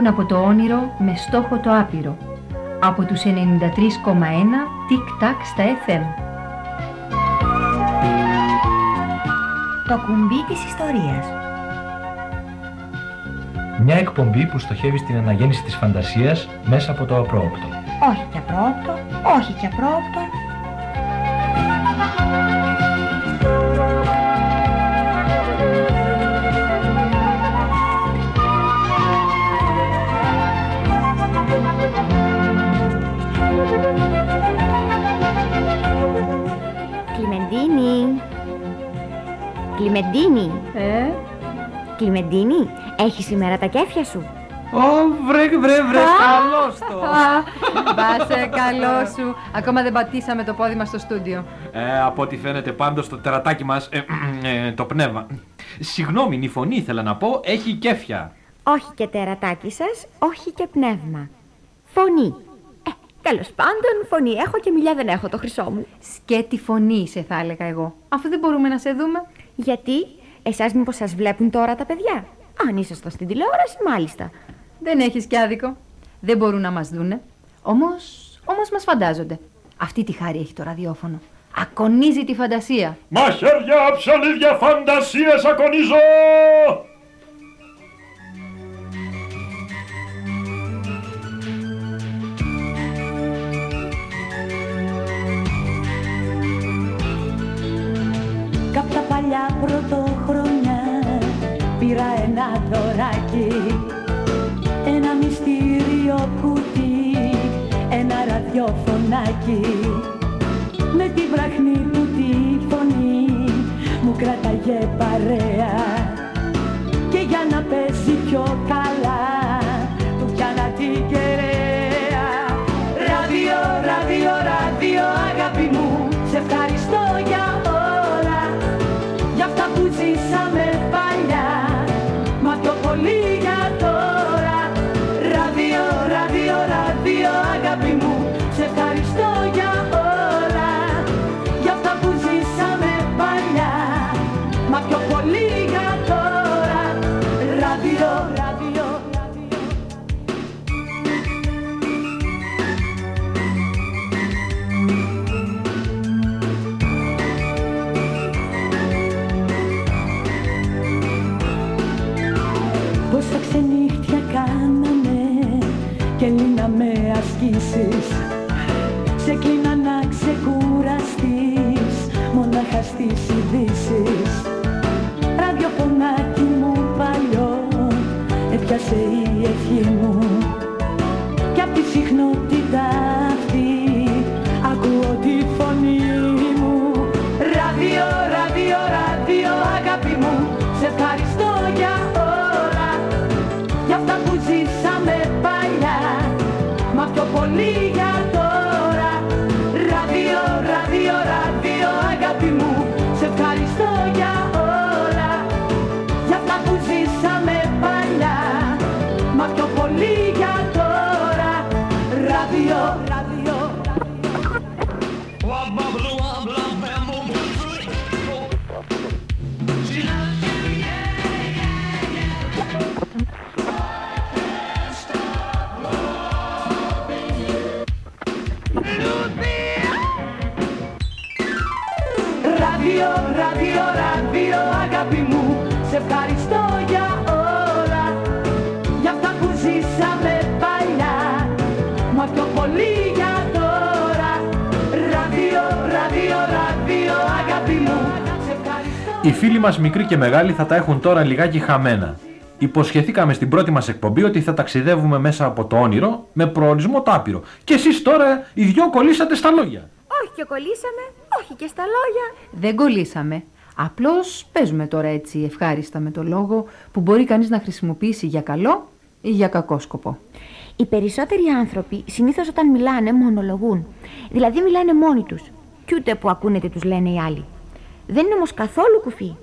εκπέμπουν από το όνειρο με στόχο το άπειρο. Από τους 93,1 τικ-τακ στα FM. Το κουμπί της ιστορίας. Μια εκπομπή που στοχεύει στην αναγέννηση της φαντασίας μέσα από το απρόοπτο. Όχι και απρόοπτο, όχι και απρόοπτο. Κλιμεντίνη. Ε, Κλιμεντίνη, έχεις σήμερα τα κέφια σου; Ω, βρε, βρε, βρε, καλώς το. Μπάσε καλό σου. Ακόμα δεν πατήσαμε το πόδι μας στο στούντιο. Ε, από ό,τι φαίνεται πάντως το τερατάκι μας, ε, ε, το πνεύμα. Συγγνώμη, η φωνή ήθελα να πω, έχει κέφια. Όχι και τερατάκι σας, όχι και πνεύμα. Φωνή. Ε, τέλος πάντων, φωνή έχω και μιλιά δεν έχω το χρυσό μου. Σκέτη φωνή σε θα έλεγα εγώ. Αφού δεν μπορούμε να σε δούμε. Γιατί, εσάς μήπως σας βλέπουν τώρα τα παιδιά; Αν ήσασταν στην τηλεόραση, μάλιστα. Δεν έχεις κι άδικο. Δεν μπορούν να μας δούνε. Όμως, όμως μας φαντάζονται. Αυτή τη χάρη έχει το ραδιόφωνο. Ακονίζει τη φαντασία. Μαχαίρια, ψαλίδια, φαντασίες ακονίζω! Δωράκι. Ένα μυστήριο κουτί, ένα ραδιοφωνάκι. Με την βραχνή του τη φωνή μου κράταγε παρέα. Και για να πέσει πιο καλά του πιάνα την κεραία Σε ευχαριστώ για όλα Για αυτά που ζήσαμε παλιά. Μα πιο πολύ για τώρα. Ράδιο, ράδιο, ράδιο. Πόσα ξενύχτια κάναμε και λύναμε ασκήσεις Σε κλείνα να ξεκουραστείς μονάχα στις ειδήσεις. Ραδιοφωνάκι μου παλιό έπιασε η ευχή μου. Κι απ' τη συχνότητα αυτή ακούω τη φωνή μου. Ράδιο, ράδιο, ράδιο αγάπη μου Σε ευχαριστώ για όλα. Για αυτά που ζήσαμε παλιά Μα πιο πολύ φίλοι μας μικροί και μεγάλοι θα τα έχουν τώρα λιγάκι χαμένα. Υποσχεθήκαμε στην πρώτη μας εκπομπή ότι θα ταξιδεύουμε μέσα από το όνειρο με προορισμό το άπειρο. Και εσείς τώρα οι δυο κολλήσατε στα λόγια. Όχι και κολλήσαμε, όχι και στα λόγια. Δεν κολλήσαμε. Απλώς παίζουμε τώρα έτσι ευχάριστα με το λόγο που μπορεί κανείς να χρησιμοποιήσει για καλό ή για κακό σκοπό. Οι περισσότεροι άνθρωποι συνήθως όταν μιλάνε μονολογούν. Δηλαδή μιλάνε μόνοι τους. Κι ούτε που ακούνε τι τους λένε οι άλλοι. Δεν είναι όμως καθόλου κουφοί.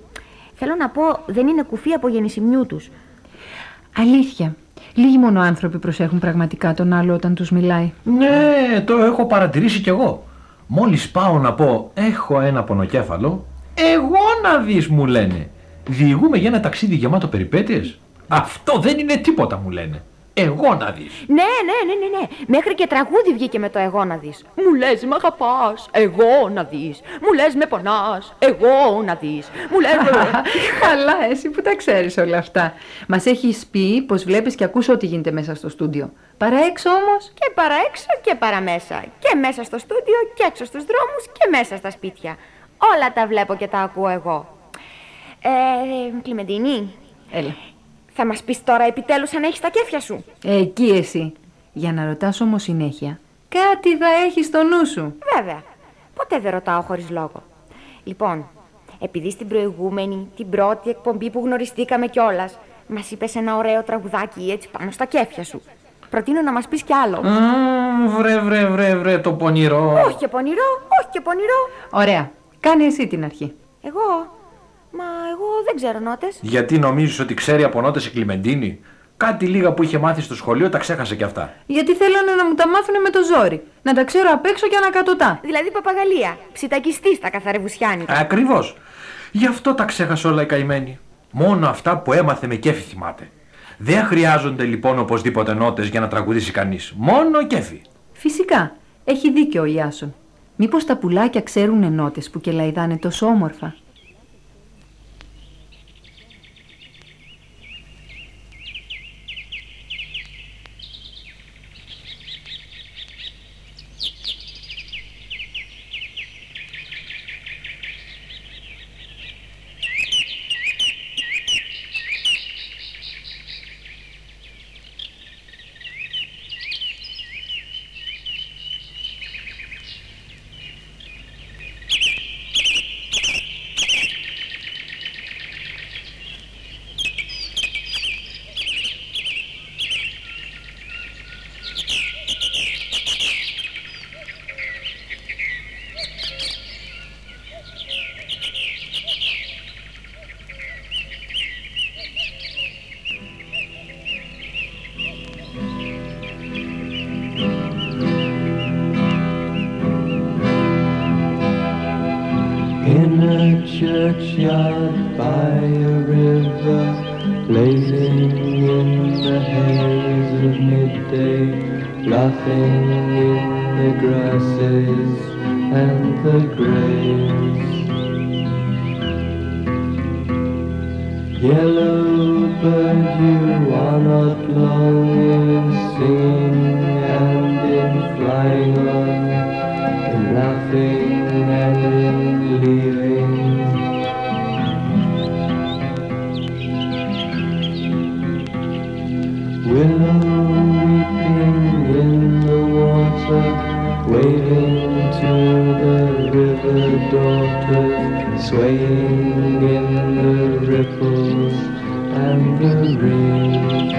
Θέλω να πω, δεν είναι κουφοί από γεννησιμιού τους. Αλήθεια. Λίγοι μόνο άνθρωποι προσέχουν πραγματικά τον άλλο όταν τους μιλάει. Ναι, το έχω παρατηρήσει κι εγώ. Μόλις πάω να πω έχω ένα πονοκέφαλο, εγώ να δεις μου λένε. Διηγούμε για ένα ταξίδι γεμάτο περιπέτειες. Αυτό δεν είναι τίποτα μου λένε. Εγώ να δεις. Ναι, ναι, ναι, ναι, ναι. Μέχρι και τραγούδι βγήκε με το εγώ να δεις. Μου λες με αγαπάς, εγώ να δεις. Μου λες με πονάς, εγώ να δεις. Μου λες με... Καλά, εσύ που τα ξέρεις όλα αυτά. Μας έχεις πει πως βλέπεις και ακούς ό,τι γίνεται μέσα στο στούντιο. Παρά έξω όμως; και παρά έξω και παρά μέσα. Και μέσα στο στούντιο και έξω στους δρόμους και μέσα στα σπίτια. Όλα τα βλέπω και τα ακούω εγώ. Ε, Κλιμεντίνη, Έλα. Θα μας πεις τώρα επιτέλους αν έχεις τα κέφια σου. Εκεί εσύ. Για να ρωτάς όμως συνέχεια. Κάτι θα έχεις στο νου σου. Βέβαια. Ποτέ δεν ρωτάω χωρίς λόγο. Λοιπόν, επειδή στην προηγούμενη, την πρώτη εκπομπή που γνωριστήκαμε κιόλας, μας είπες ένα ωραίο τραγουδάκι έτσι πάνω στα κέφια σου. Προτείνω να μας πεις κι άλλο. Μμμ, βρε βρε βρε βρε το πονηρό. Όχι και πονηρό, όχι και πονηρό. Ωραία. Κάνε εσύ την αρχή. Εγώ; Μα εγώ δεν ξέρω νότες. Γιατί νομίζεις ότι ξέρει από νότες η Κλιμεντίνη; Κάτι λίγα που είχε μάθει στο σχολείο τα ξέχασε κι αυτά. Γιατί θέλανε να μου τα μάθουν με το ζόρι. Να τα ξέρω απ' έξω και ανακατοτά. Δηλαδή παπαγαλία. Ψιτακιστή τα καθαρευουσιάνικα. Ακριβώς. Γι' αυτό τα ξέχασε όλα η καημένη. Μόνο αυτά που έμαθε με κέφι θυμάται. Δεν χρειάζονται λοιπόν οπωσδήποτε νότες για να τραγουδήσει κανείς. Μόνο κέφι. Φυσικά. Έχει δίκιο ο Ιάσον. Μήπως τα πουλάκια ξέρουν ενότες που κελαϊδάνε τόσο όμορφα; churchyard by a river, blazing in the haze of midday, laughing in the grasses and the graves. Yellow bird, you waving to the river daughters, swaying in the ripples and the reeds.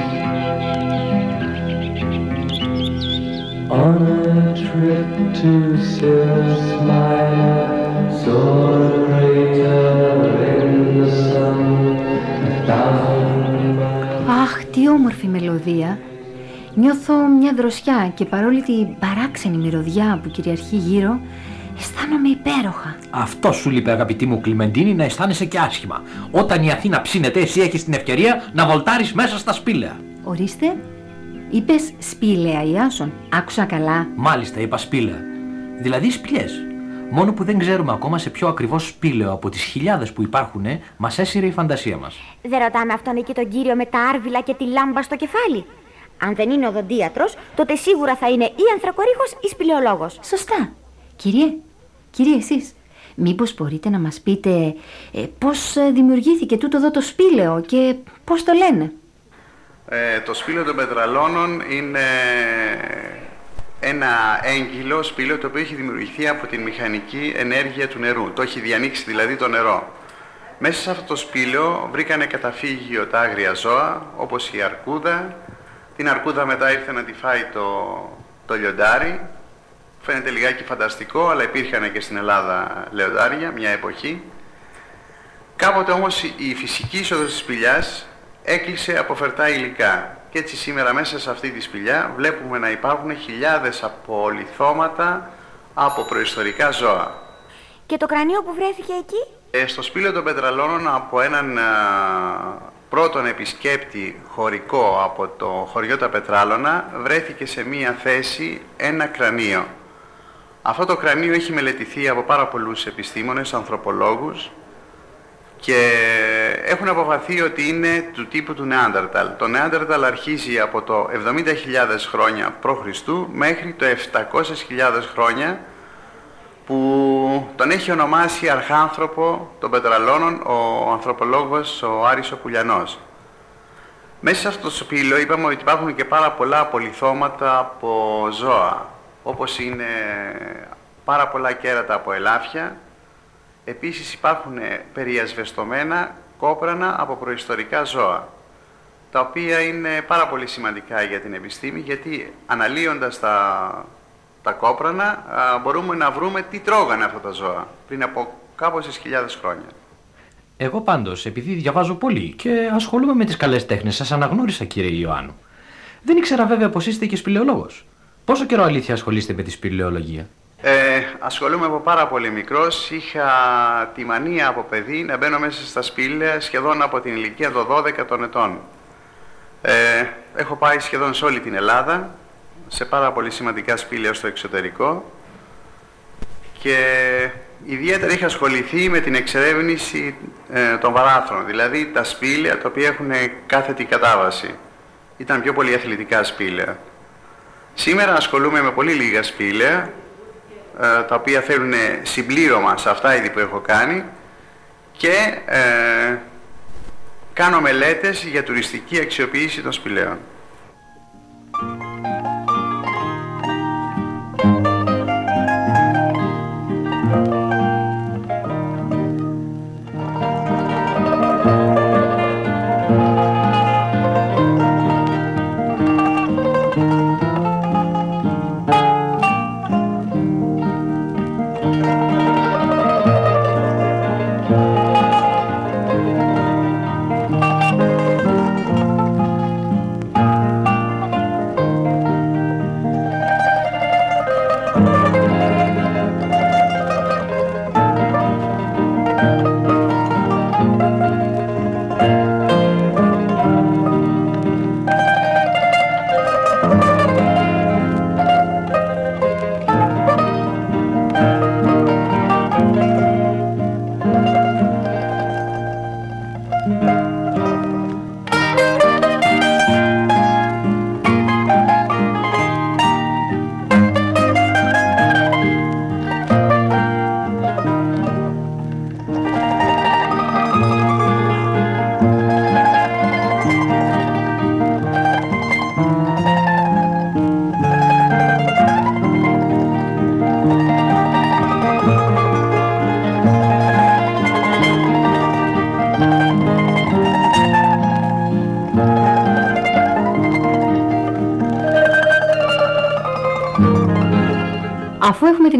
On a trip to Cirrus Minor, saw a crater in the sun, a thousand miles. Αχ, τι όμορφη μελωδία. Νιώθω μια δροσιά και παρόλη την παράξενη μυρωδιά που κυριαρχεί γύρω, αισθάνομαι υπέροχα. Αυτό σου λείπει αγαπητή μου Κλιμεντίνη να αισθάνεσαι και άσχημα. Όταν η Αθήνα ψήνεται εσύ έχεις την ευκαιρία να βολτάρεις μέσα στα σπήλαια. Ορίστε, είπες σπήλαια Ιάσον. Άκουσα καλά. Μάλιστα είπα σπήλαια. Δηλαδή σπηλιές. Μόνο που δεν ξέρουμε ακόμα σε ποιο ακριβώς σπήλαιο από τις χιλιάδες που υπάρχουν μας έσυρε η φαντασία μας. Δεν ρωτάμε αυτόν εκεί τον κύριο με τα άρβιλα και τη λάμπα στο κεφάλι. Αν δεν είναι οδοντίατρος, τότε σίγουρα θα είναι ή ανθρακορίχος ή σπηλαιολόγος. Σωστά. Κύριε, κύριε εσείς, μήπως μπορείτε να μας πείτε ε, πώς ε, δημιουργήθηκε τούτο εδώ το σπήλαιο και πώς το λένε; Ε, το σπήλαιο των πετραλώνων είναι ένα έγκυλο σπήλαιο το οποίο έχει δημιουργηθεί από την μηχανική ενέργεια του νερού. Το έχει διανοίξει δηλαδή το νερό. Μέσα σε αυτό το σπήλαιο βρήκανε καταφύγιο τα άγρια ζώα, όπως η αρκούδα. Την αρκούδα μετά ήρθε να τη φάει το, το λιοντάρι. Φαίνεται λιγάκι φανταστικό, αλλά υπήρχαν και στην Ελλάδα λιοντάρια μια εποχή. Κάποτε όμως η φυσική είσοδος της σπηλιάς έκλεισε από φερτά υλικά. Και έτσι σήμερα μέσα σε αυτή τη σπηλιά βλέπουμε να υπάρχουν χιλιάδες απολυθώματα από προϊστορικά ζώα. Και το κρανίο που βρέθηκε εκεί; Ε, στο σπήλαιο των Πετραλώνων από έναν α, πρώτον επισκέπτη χωρικό από το χωριό τα Πετράλωνα βρέθηκε σε μία θέση ένα κρανίο. Αυτό το κρανίο έχει μελετηθεί από πάρα πολλούς επιστήμονες, ανθρωπολόγους και έχουν αποφαθεί ότι είναι του τύπου του Νεάντερταλ. Το Νεάντερταλ αρχίζει από το 70.000 χρόνια π.Χ. μέχρι το 700.000 χρόνια που τον έχει ονομάσει αρχάνθρωπο των Πετραλώνων ο ανθρωπολόγος ο Άρης ο Πουλιανός. Μέσα σε αυτό το σπήλαιο είπαμε ότι υπάρχουν και πάρα πολλά απολυθώματα από ζώα, όπως είναι πάρα πολλά κέρατα από ελάφια, επίσης υπάρχουν περιασβεστομένα κόπρανα από προϊστορικά ζώα, τα οποία είναι πάρα πολύ σημαντικά για την επιστήμη, γιατί αναλύοντας τα τα κόπρανα, α, μπορούμε να βρούμε τι τρώγανε αυτά τα ζώα πριν από κάποιες χιλιάδες χρόνια. Εγώ πάντως, επειδή διαβάζω πολύ και ασχολούμαι με τις καλές τέχνες, σας αναγνώρισα κύριε Ιωάννου. Δεν ήξερα βέβαια πως είστε και σπηλαιολόγος. Πόσο καιρό αλήθεια ασχολείστε με τη σπηλαιολογία; Ε, ασχολούμαι από πάρα πολύ μικρός. Είχα τη μανία από παιδί να μπαίνω μέσα στα σπήλαια σχεδόν από την ηλικία των 12 των ετών. Ε, έχω πάει σχεδόν σε όλη την Ελλάδα σε πάρα πολύ σημαντικά σπήλαια στο εξωτερικό και ιδιαίτερα είχα ασχοληθεί με την εξερεύνηση ε, των βαράθρων, δηλαδή τα σπήλαια τα οποία έχουν κάθετη κατάβαση. Ήταν πιο πολύ αθλητικά σπήλαια. Σήμερα ασχολούμαι με πολύ λίγα σπήλαια, ε, τα οποία θέλουν συμπλήρωμα σε αυτά ήδη που έχω κάνει και ε, κάνω μελέτες για τουριστική αξιοποίηση των σπηλαίων.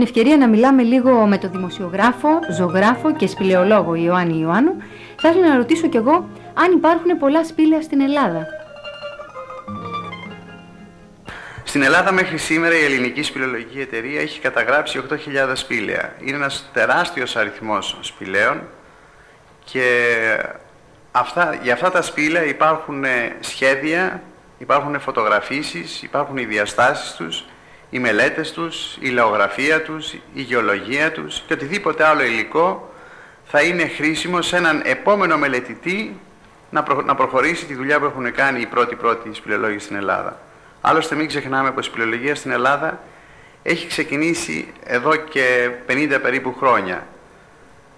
Ευκαιρία να μιλάμε λίγο με τον δημοσιογράφο, ζωγράφο και σπηλαιολόγο Ιωάννη Ιωάννου, θα ήθελα να ρωτήσω κι εγώ αν υπάρχουν πολλά σπήλαια στην Ελλάδα. Στην Ελλάδα μέχρι σήμερα η Ελληνική Σπηλαιολογική Εταιρεία έχει καταγράψει 8.000 σπήλαια. Είναι ένας τεράστιος αριθμός σπηλαίων και αυτά, για αυτά τα σπήλαια υπάρχουν ε, σχέδια, υπάρχουν φωτογραφίσεις, υπάρχουν οι διαστάσεις τους, οι μελέτες τους, η λαογραφία τους, η γεωλογία τους και οτιδήποτε άλλο υλικό θα είναι χρήσιμο σε έναν επόμενο μελετητή να, προ- να προχωρήσει τη δουλειά που έχουν κάνει οι πρώτοι πρώτοι σπηλαιολόγοι στην Ελλάδα. Άλλωστε μην ξεχνάμε πως η σπηλαιολογία στην Ελλάδα έχει ξεκινήσει εδώ και 50 περίπου χρόνια.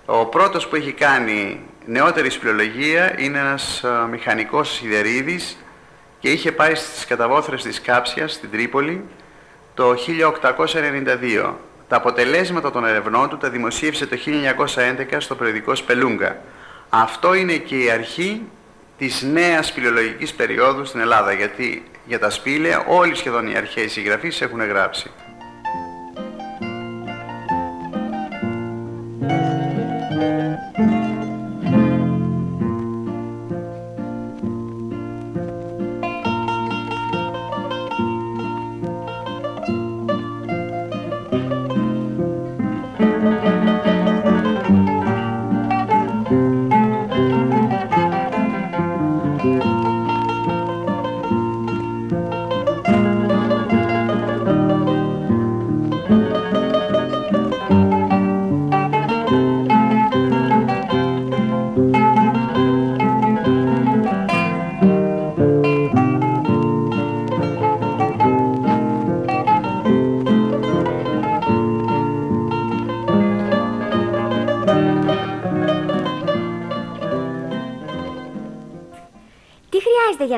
Ο πρώτος που έχει κάνει νεότερη σπηλαιολογία είναι ένας α, μηχανικός σιδερίδης και είχε πάει στις καταβόθρες της Κάψιας στην Τρίπολη το 1892. Τα αποτελέσματα των ερευνών του τα δημοσίευσε το 1911 στο περιοδικό Σπελούγκα. Αυτό είναι και η αρχή της νέας σπηλαιολογικής περίοδου στην Ελλάδα, γιατί για τα σπήλαια όλοι σχεδόν οι αρχαίοι συγγραφείς έχουν γράψει. Τι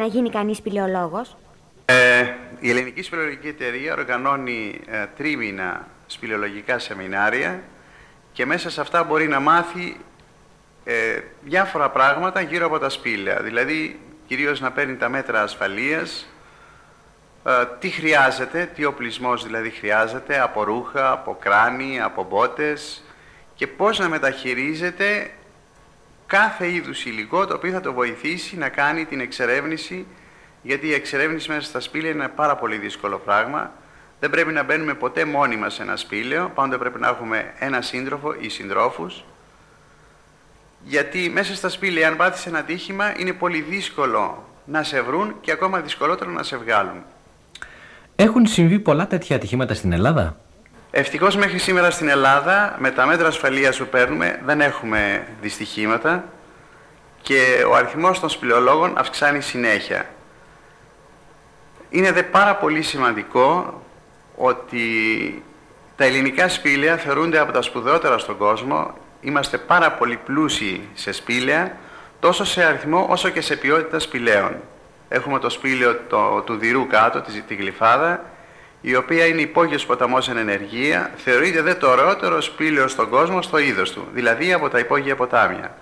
να γίνει κανείς σπηλαιολόγος; Ε, η Ελληνική Σπηλαιολογική Εταιρεία οργανώνει ε, τρίμηνα σπηλαιολογικά σεμινάρια και μέσα σε αυτά μπορεί να μάθει ε, διάφορα πράγματα γύρω από τα σπήλαια. Δηλαδή, κυρίως να παίρνει τα μέτρα ασφαλείας, ε, τι χρειάζεται, τι οπλισμός δηλαδή χρειάζεται, από ρούχα, από κράνη, από μπότες και πώς να μεταχειρίζεται κάθε είδους υλικό το οποίο θα το βοηθήσει να κάνει την εξερεύνηση γιατί η εξερεύνηση μέσα στα σπήλαια είναι ένα πάρα πολύ δύσκολο πράγμα. Δεν πρέπει να μπαίνουμε ποτέ μόνοι μας σε ένα σπήλαιο, πάντα πρέπει να έχουμε ένα σύντροφο ή συντρόφους γιατί μέσα στα σπήλαια αν πάθεις ένα τύχημα είναι πολύ δύσκολο να σε βρουν και ακόμα δυσκολότερο να σε βγάλουν. Έχουν συμβεί πολλά τέτοια ατυχήματα στην Ελλάδα; Ευτυχώς μέχρι σήμερα στην Ελλάδα με τα μέτρα ασφαλείας που παίρνουμε δεν έχουμε δυστυχήματα και ο αριθμός των σπηλαιολόγων αυξάνει συνέχεια. Είναι δε πάρα πολύ σημαντικό ότι τα ελληνικά σπήλαια θεωρούνται από τα σπουδαιότερα στον κόσμο. Είμαστε πάρα πολύ πλούσιοι σε σπήλαια, τόσο σε αριθμό όσο και σε ποιότητα σπηλαίων. Έχουμε το σπήλαιο το, του Δηρού κάτω, τη, τη Γλυφάδα, η οποία είναι υπόγειος ποταμός εν ενεργεία, θεωρείται δε το ωραιότερο σπήλαιο στον κόσμο στο είδος του, δηλαδή από τα υπόγεια ποτάμια.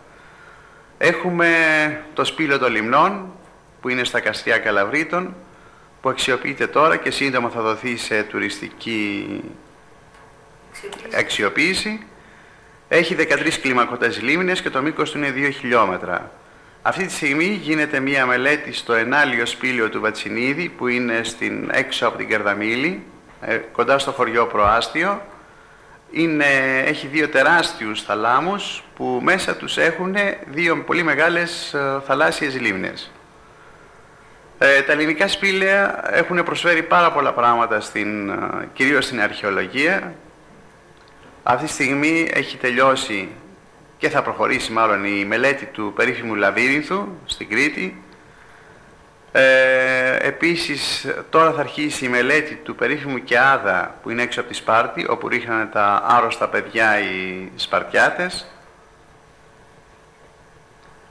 Έχουμε το σπήλαιο των λιμνών, που είναι στα Καστιά Καλαβρίτων, που αξιοποιείται τώρα και σύντομα θα δοθεί σε τουριστική αξιοποίηση. Έχει 13 κλιμακωτές λίμνες και το μήκος του είναι 2 χιλιόμετρα. Αυτή τη στιγμή γίνεται μία μελέτη στο ενάλιο σπήλαιο του Βατσινίδη που είναι στην, έξω από την Κερδαμίλη, ε, κοντά στο χωριό Προάστιο. Είναι, έχει δύο τεράστιους θαλάμους που μέσα τους έχουν δύο πολύ μεγάλες ε, θαλάσσιες λίμνες. Ε, τα ελληνικά σπήλαια έχουν προσφέρει πάρα πολλά πράγματα, στην, ε, κυρίως στην αρχαιολογία. Αυτή τη στιγμή έχει τελειώσει και θα προχωρήσει μάλλον η μελέτη του περίφημου Λαβύρινθου στην Κρήτη. Ε, επίσης τώρα θα αρχίσει η μελέτη του περίφημου Κεάδα που είναι έξω από τη Σπάρτη όπου ρίχνανε τα άρρωστα παιδιά οι Σπαρτιάτες.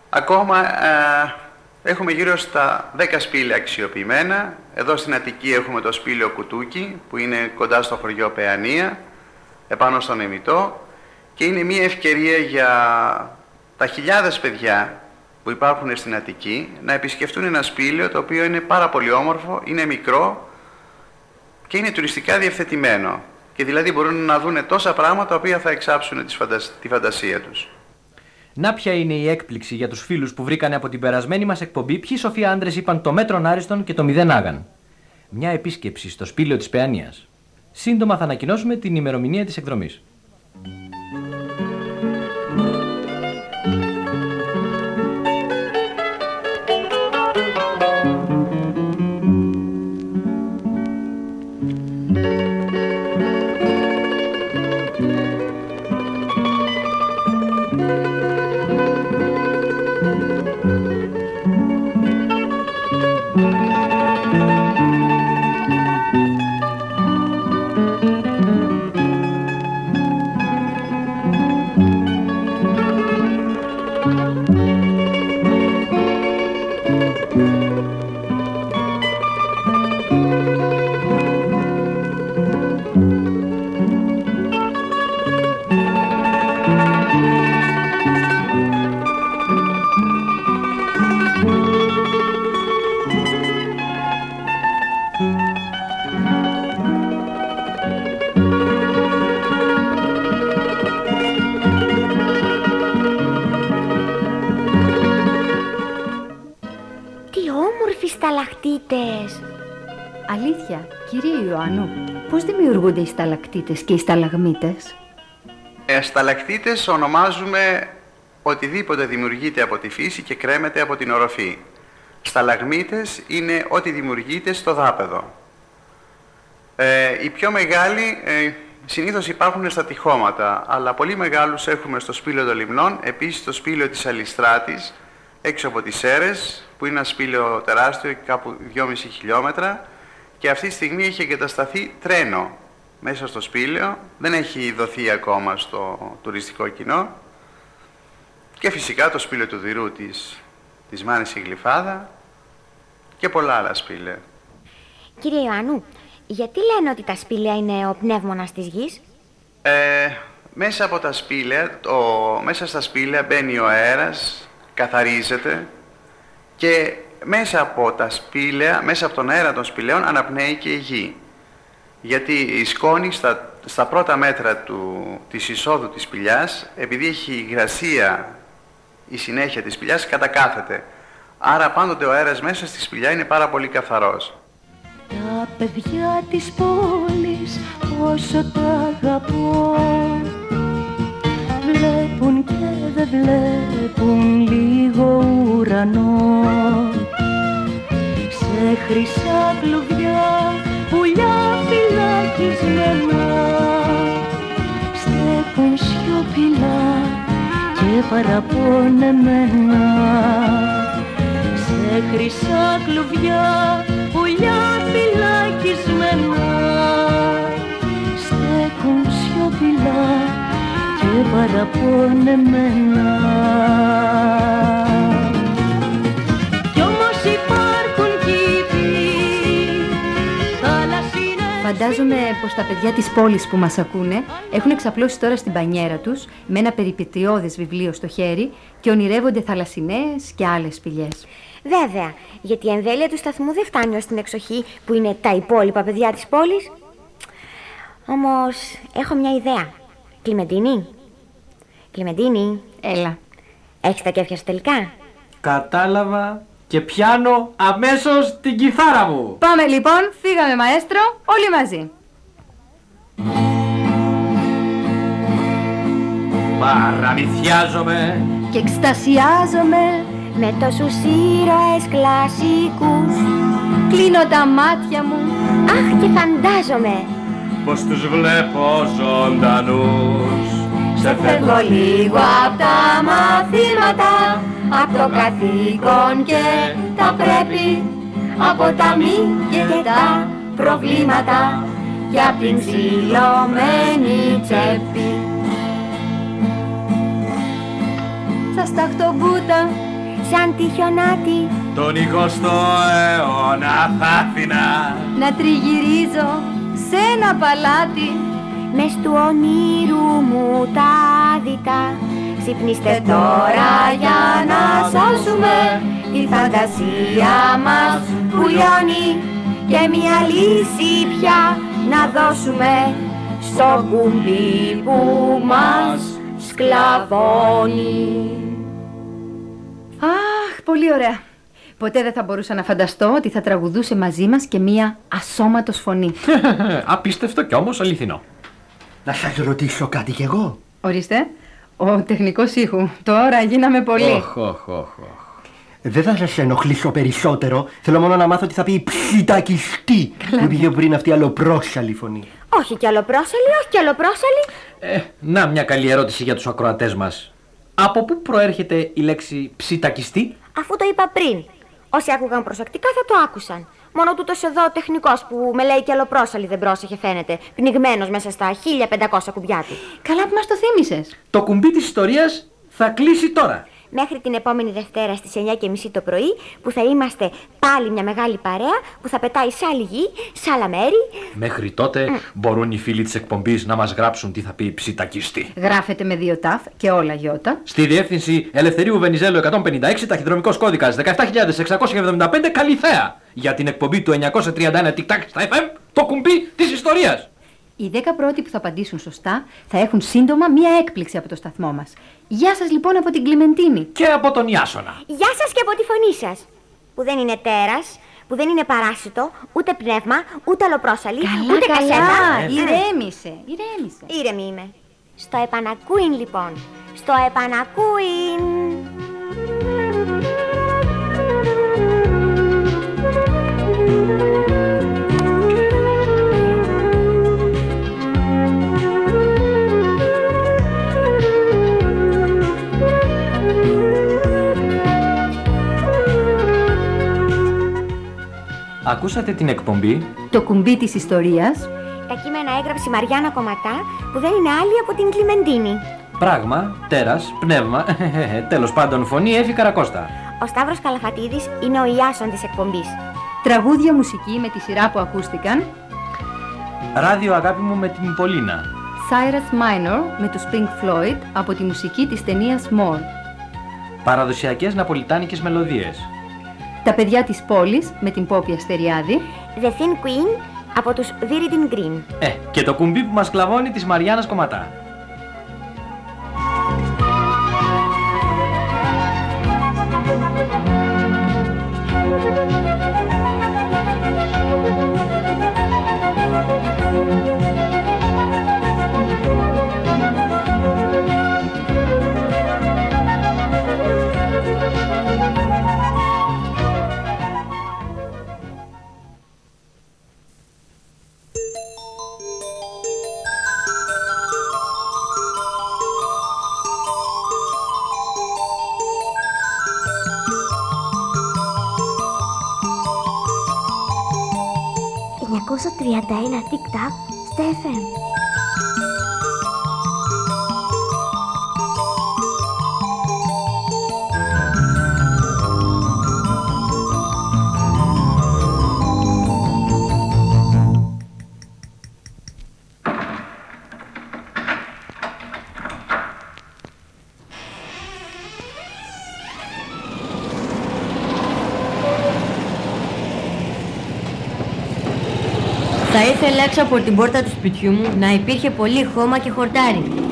Ακόμα ε, έχουμε γύρω στα 10 σπήλαια αξιοποιημένα. Εδώ στην Αττική έχουμε το σπήλαιο Κουτούκι που είναι κοντά στο χωριό Παιανία επάνω στον Εμιτό και είναι μια ευκαιρία για τα χιλιάδες παιδιά που υπάρχουν στην Αττική να επισκεφτούν ένα σπήλαιο το οποίο είναι πάρα πολύ όμορφο, είναι μικρό και είναι τουριστικά διευθετημένο. Και δηλαδή μπορούν να δουν τόσα πράγματα τα οποία θα εξάψουν τη φαντασία τους. Να ποια είναι η έκπληξη για τους φίλους που βρήκανε από την περασμένη μας εκπομπή ποιοι σοφοί άντρες είπαν το μέτρον άριστον και το μηδέν άγαν. Μια επίσκεψη στο σπήλαιο της Παιανίας. Σύντομα θα ανακοινώσουμε την ημερομηνία της εκδρομής. Σταλακτίτες! Αλήθεια, κύριε Ιωάννου, πώς δημιουργούνται οι σταλακτίτες και οι σταλαγμίτες; Ε, σταλακτίτες ονομάζουμε οτιδήποτε δημιουργείται από τη φύση και κρέμεται από την οροφή. Σταλαγμίτες είναι ό,τι δημιουργείται στο δάπεδο. Ε, οι πιο μεγάλοι ε, συνήθως υπάρχουν στα τυχώματα, αλλά πολύ μεγάλους έχουμε στο σπήλαιο των λιμνών, επίσης στο σπήλαιο της Αλιστράτης, έξω από τις Σέρες, που είναι ένα σπήλαιο τεράστιο, κάπου 2,5 χιλιόμετρα, και αυτή τη στιγμή έχει εγκατασταθεί τρένο μέσα στο σπήλαιο, δεν έχει δοθεί ακόμα στο τουριστικό κοινό, και φυσικά το σπήλαιο του Δηρού της, της Μάνης η Γλυφάδα, και πολλά άλλα σπήλαια. Κύριε Ιωάννου, γιατί λένε ότι τα σπήλαια είναι ο πνεύμονας της γης; Ε, μέσα από τα σπήλαια, το, μέσα στα σπήλαια μπαίνει ο αέρας, καθαρίζεται και μέσα από τα σπήλαια, μέσα από τον αέρα των σπηλαίων αναπνέει και η γη. Γιατί η σκόνη στα, στα πρώτα μέτρα του, της εισόδου της σπηλιάς, επειδή έχει υγρασία η συνέχεια της σπηλιάς, κατακάθεται. Άρα πάντοτε ο αέρας μέσα στη σπηλιά είναι πάρα πολύ καθαρός. Τα παιδιά της πόλης όσο τα αγαπώ Βλέπουν και δεν βλέπουν λίγο ουρανό. Σε χρυσά κλουβιά πουλιά φυλακισμένα Στέκουν σιωπηλά και παραπονεμένα. Σε χρυσά κλουβιά πουλιά φυλακισμένα στέκουν σιωπηλά και παραπονεμένα κι όμως υπάρχουν κήποι θάλασσινες Φαντάζομαι πως τα παιδιά της πόλης που μας ακούνε έχουν εξαπλώσει τώρα στην πανιέρα τους με ένα περιπετειώδες βιβλίο στο χέρι και ονειρεύονται θαλασσινές και άλλες σπηλιές. Βέβαια, γιατί η εμβέλεια του σταθμού δεν φτάνει ως την εξοχή που είναι τα υπόλοιπα παιδιά της πόλης. Όμως, έχω μια ιδέα. Κλιμεντίνη. Κλιμεντίνη, Έλα. έχεις τα κέφια σου τελικά; Κατάλαβα και πιάνω αμέσως την κιθάρα μου. Πάμε λοιπόν, φύγαμε μαέστρο, όλοι μαζί. Παραμυθιάζομαι Και εκστασιάζομαι, Με τόσους ήρωες κλασικούς. κλείνω τα μάτια μου Αχ, και φαντάζομαι. πως τους βλέπω ζωντανούς Σε φεύγω λίγο απ' τα μαθήματα Απ' το καθήκον και τα πρέπει. Από τα μη και τα προβλήματα Και απ' την ξυλωμένη τσέπη. Στα σταχτομπούτα Σαν τη χιονάτη Τον 20ο αιώνα θα Αθηνά να τριγυρίζω σε ένα παλάτι Μες του ονείρου μου τα διτά Ξυπνήστε τώρα για να σώσουμε Τη φαντασία μας που λιώνει Και μια λύση πια να δώσουμε Στο κουμπί που μας σκλαβώνει Αχ, πολύ ωραία. Ποτέ δεν θα μπορούσα να φανταστώ ότι θα τραγουδούσε μαζί μας και μία ασώματος φωνή. Απίστευτο κι όμως αληθινό. Να σας ρωτήσω κάτι κι εγώ. Ορίστε, ο τεχνικός ήχου. Τώρα γίναμε πολύ. Οχ, οχ, οχ, οχ. Δεν θα σας ενοχλήσω περισσότερο. Θέλω μόνο να μάθω τι θα πει η ψητακιστή που πήγε πριν αυτή η αλλοπρόσαλη φωνή. Όχι κι άλλο πρόσαλη, όχι κι άλλο πρόσαλη Ε, να μια καλή ερώτηση για τους ακροατές μας. Από πού προέρχεται η λέξη ψητακιστή; Αφού το είπα πριν. Όσοι άκουγαν προσεκτικά θα το άκουσαν. Μόνο τούτος εδώ ο τεχνικός που με λέει κι άλλο πρόσαλη δεν πρόσεχε φαίνεται. Πνιγμένος μέσα στα 1500 κουμπιά του. Καλά που μας το θύμισες. Το κουμπί της ιστορίας θα κλείσει τώρα. Μέχρι την επόμενη Δευτέρα στις 9.30 το πρωί που θα είμαστε πάλι μια μεγάλη παρέα που θα πετάει σε άλλη γη, σε άλλα μέρη. Μέχρι τότε μπορούν οι φίλοι της εκπομπής να μας γράψουν τι θα πει ψητακιστή. Γράφεται με δύο ταφ και όλα γιώτα. Στη διεύθυνση Ελευθερίου Βενιζέλου 156, ταχυδρομικός κώδικας 17.675, Καλυθέα. Για την εκπομπή του 931 TikTok στα FM, το κουμπί της ιστορίας. Οι δέκα πρώτοι που θα απαντήσουν σωστά θα έχουν σύντομα μία έκπληξη από το σταθμό μας. Γεια σας λοιπόν από την Κλιμεντίνη. Και από τον Ιάσονα. Γεια σας και από τη φωνή σας. Που δεν είναι τέρας, που δεν είναι παράσιτο, ούτε πνεύμα, ούτε αλλοπρόσαλη, ούτε κασέτα. ηρέμησε, ηρέμησε. Ήρεμη είμαι. Στο επανακούιν λοιπόν. Στο επανακούιν. Ακούσατε την εκπομπή; Το κουμπί της ιστορίας Τα κείμενα έγραψε η Μαριάννα Κομματά που δεν είναι άλλη από την Κλιμεντίνη. Πράγμα, τέρας, πνεύμα, τέλος πάντων φωνή Εύη Καρακώστα. Ο Σταύρος Καλαφατίδης είναι ο Ιάσον της εκπομπής. Τραγούδια μουσική με τη σειρά που ακούστηκαν Ράδιο αγάπη μου με την Πολίνα. Cyrus Minor με τους Pink Floyd από τη μουσική της ταινίας More. Παραδοσιακές ναπολιτάνικες μελωδίες. Τα παιδιά της πόλης με την Πόπη Αστεριάδη. The Thin Queen από τους Viridin Green. Ε, και το κουμπί που μας κλαβώνει της Μαριάννας Κομματά. Вие дај на тик-так, Стефен. Ήθελα έξω από την πόρτα του σπιτιού μου να υπήρχε πολύ χώμα και χορτάρι.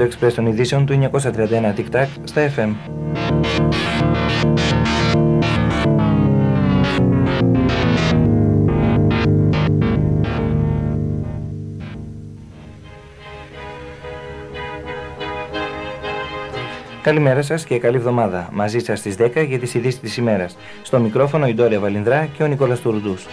Το Express των ειδήσεων του 931 Tic Tac στα FM. Καλημέρα σας και καλή εβδομάδα. Μαζί σας στις 10 για τις ειδήσεις της ημέρας. Στο μικρόφωνο η Ντόρια Βαλινδρά και ο Νικόλας Τουρντούς.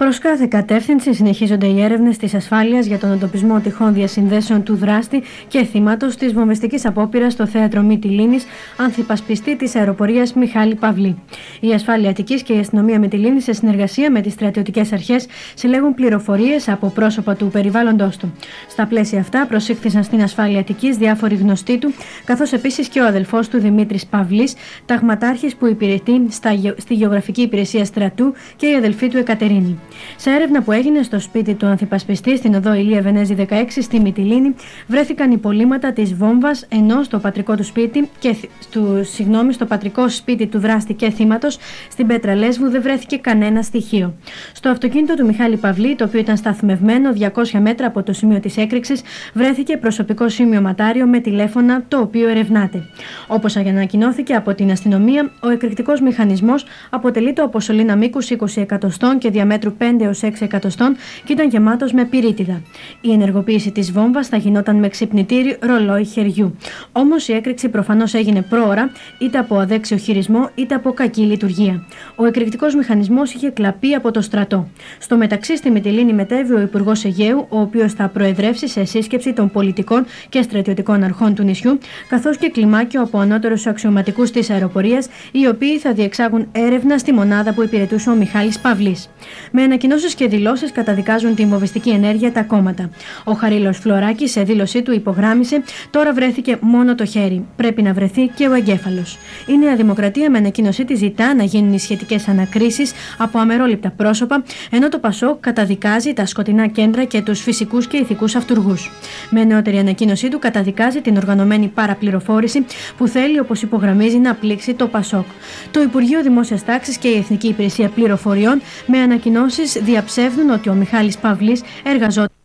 Προς κάθε κατεύθυνση συνεχίζονται οι έρευνες της ασφάλειας για τον εντοπισμό τυχών διασυνδέσεων του δράστη και θύματο της βομβιστικής απόπειρας στο θέατρο Μυτιλίνη, ανθυπασπιστή της αεροπορίας Μιχάλη Παυλή. Η ασφάλεια Αττικής και η αστυνομία Μυτιλίνη, σε συνεργασία με τις στρατιωτικές αρχές, συλλέγουν πληροφορίες από πρόσωπα του περιβάλλοντό του. Στα πλαίσια αυτά, προσήχθησαν στην ασφάλεια Αττικής διάφοροι γνωστοί του, καθώς επίσης και ο αδελφός του Δημήτρης Παυλής, ταγματάρχης που υπηρετεί στα, στη γεωγραφική υπηρεσία στρατού και η αδελφή του Εκατερίνη. Σε έρευνα που έγινε στο σπίτι του ανθυπασπιστή στην οδό Ηλία Βενέζη 16 στη Μυτιλίνη, βρέθηκαν υπολείμματα της βόμβας, ενώ στο πατρικό του σπίτι και του, συγγνώμη, στο πατρικό σπίτι του δράστη και θύματος στην Πέτρα Λέσβου δεν βρέθηκε κανένα στοιχείο. Στο αυτοκίνητο του Μιχάλη Παυλή, το οποίο ήταν σταθμευμένο 200 μέτρα από το σημείο της έκρηξης, βρέθηκε προσωπικό σημειωματάριο με τηλέφωνα το οποίο ερευνάται. Όπως ανακοινώθηκε από την αστυνομία, ο εκρηκτικός μηχανισμός αποτελείται από σωλήνα μήκους 20 εκατοστών και διαμέτρου 5 έως 6 εκατοστών και ήταν γεμάτος με πυρίτιδα. Η ενεργοποίηση της βόμβας θα γινόταν με ξυπνητήρι ρολόι χεριού. Όμως η έκρηξη προφανώς έγινε πρόωρα, είτε από αδέξιο χειρισμό είτε από κακή λειτουργία. Ο εκρηκτικός μηχανισμός είχε κλαπεί από το στρατό. Στο μεταξύ, στη Μητυλίνη μετέβη ο Υπουργός Αιγαίου, ο οποίος θα προεδρεύσει σε σύσκεψη των πολιτικών και στρατιωτικών αρχών του νησιού, καθώς και κλιμάκιο από ανώτερους αξιωματικούς της αεροπορίας, οι οποίοι θα διεξάγουν έρευνα στη μονάδα που υπηρετούσε ο Μιχάλης Παυλή. Με ανακοινώσεις και δηλώσεις καταδικάζουν την βοβιστική ενέργεια τα κόμματα. Ο Χαρίλος Φλωράκης σε δήλωσή του υπογράμμισε: Τώρα βρέθηκε μόνο το χέρι. Πρέπει να βρεθεί και ο εγκέφαλος. Η Νέα Δημοκρατία με ανακοίνωσή της ζητά να γίνουν οι σχετικές ανακρίσεις από αμερόληπτα πρόσωπα, ενώ το Πασό καταδικάζει τα σκοτεινά κέντρα και τους φυσικούς και ηθικούς αυτούργους. Με νεότερη ανακοίνωσή του καταδικάζει την οργανωμένη παραπληροφόρηση που θέλει, όπως υπογραμμίζει, να πλήξει το Πασόκ. Το Υπουργείο Δημόσιας Τάξης και η Εθνική Υπηρεσία Πληροφοριών με ανακοινώσεις διαψεύδουν ότι ο Μιχάλης Παυλής εργαζόταν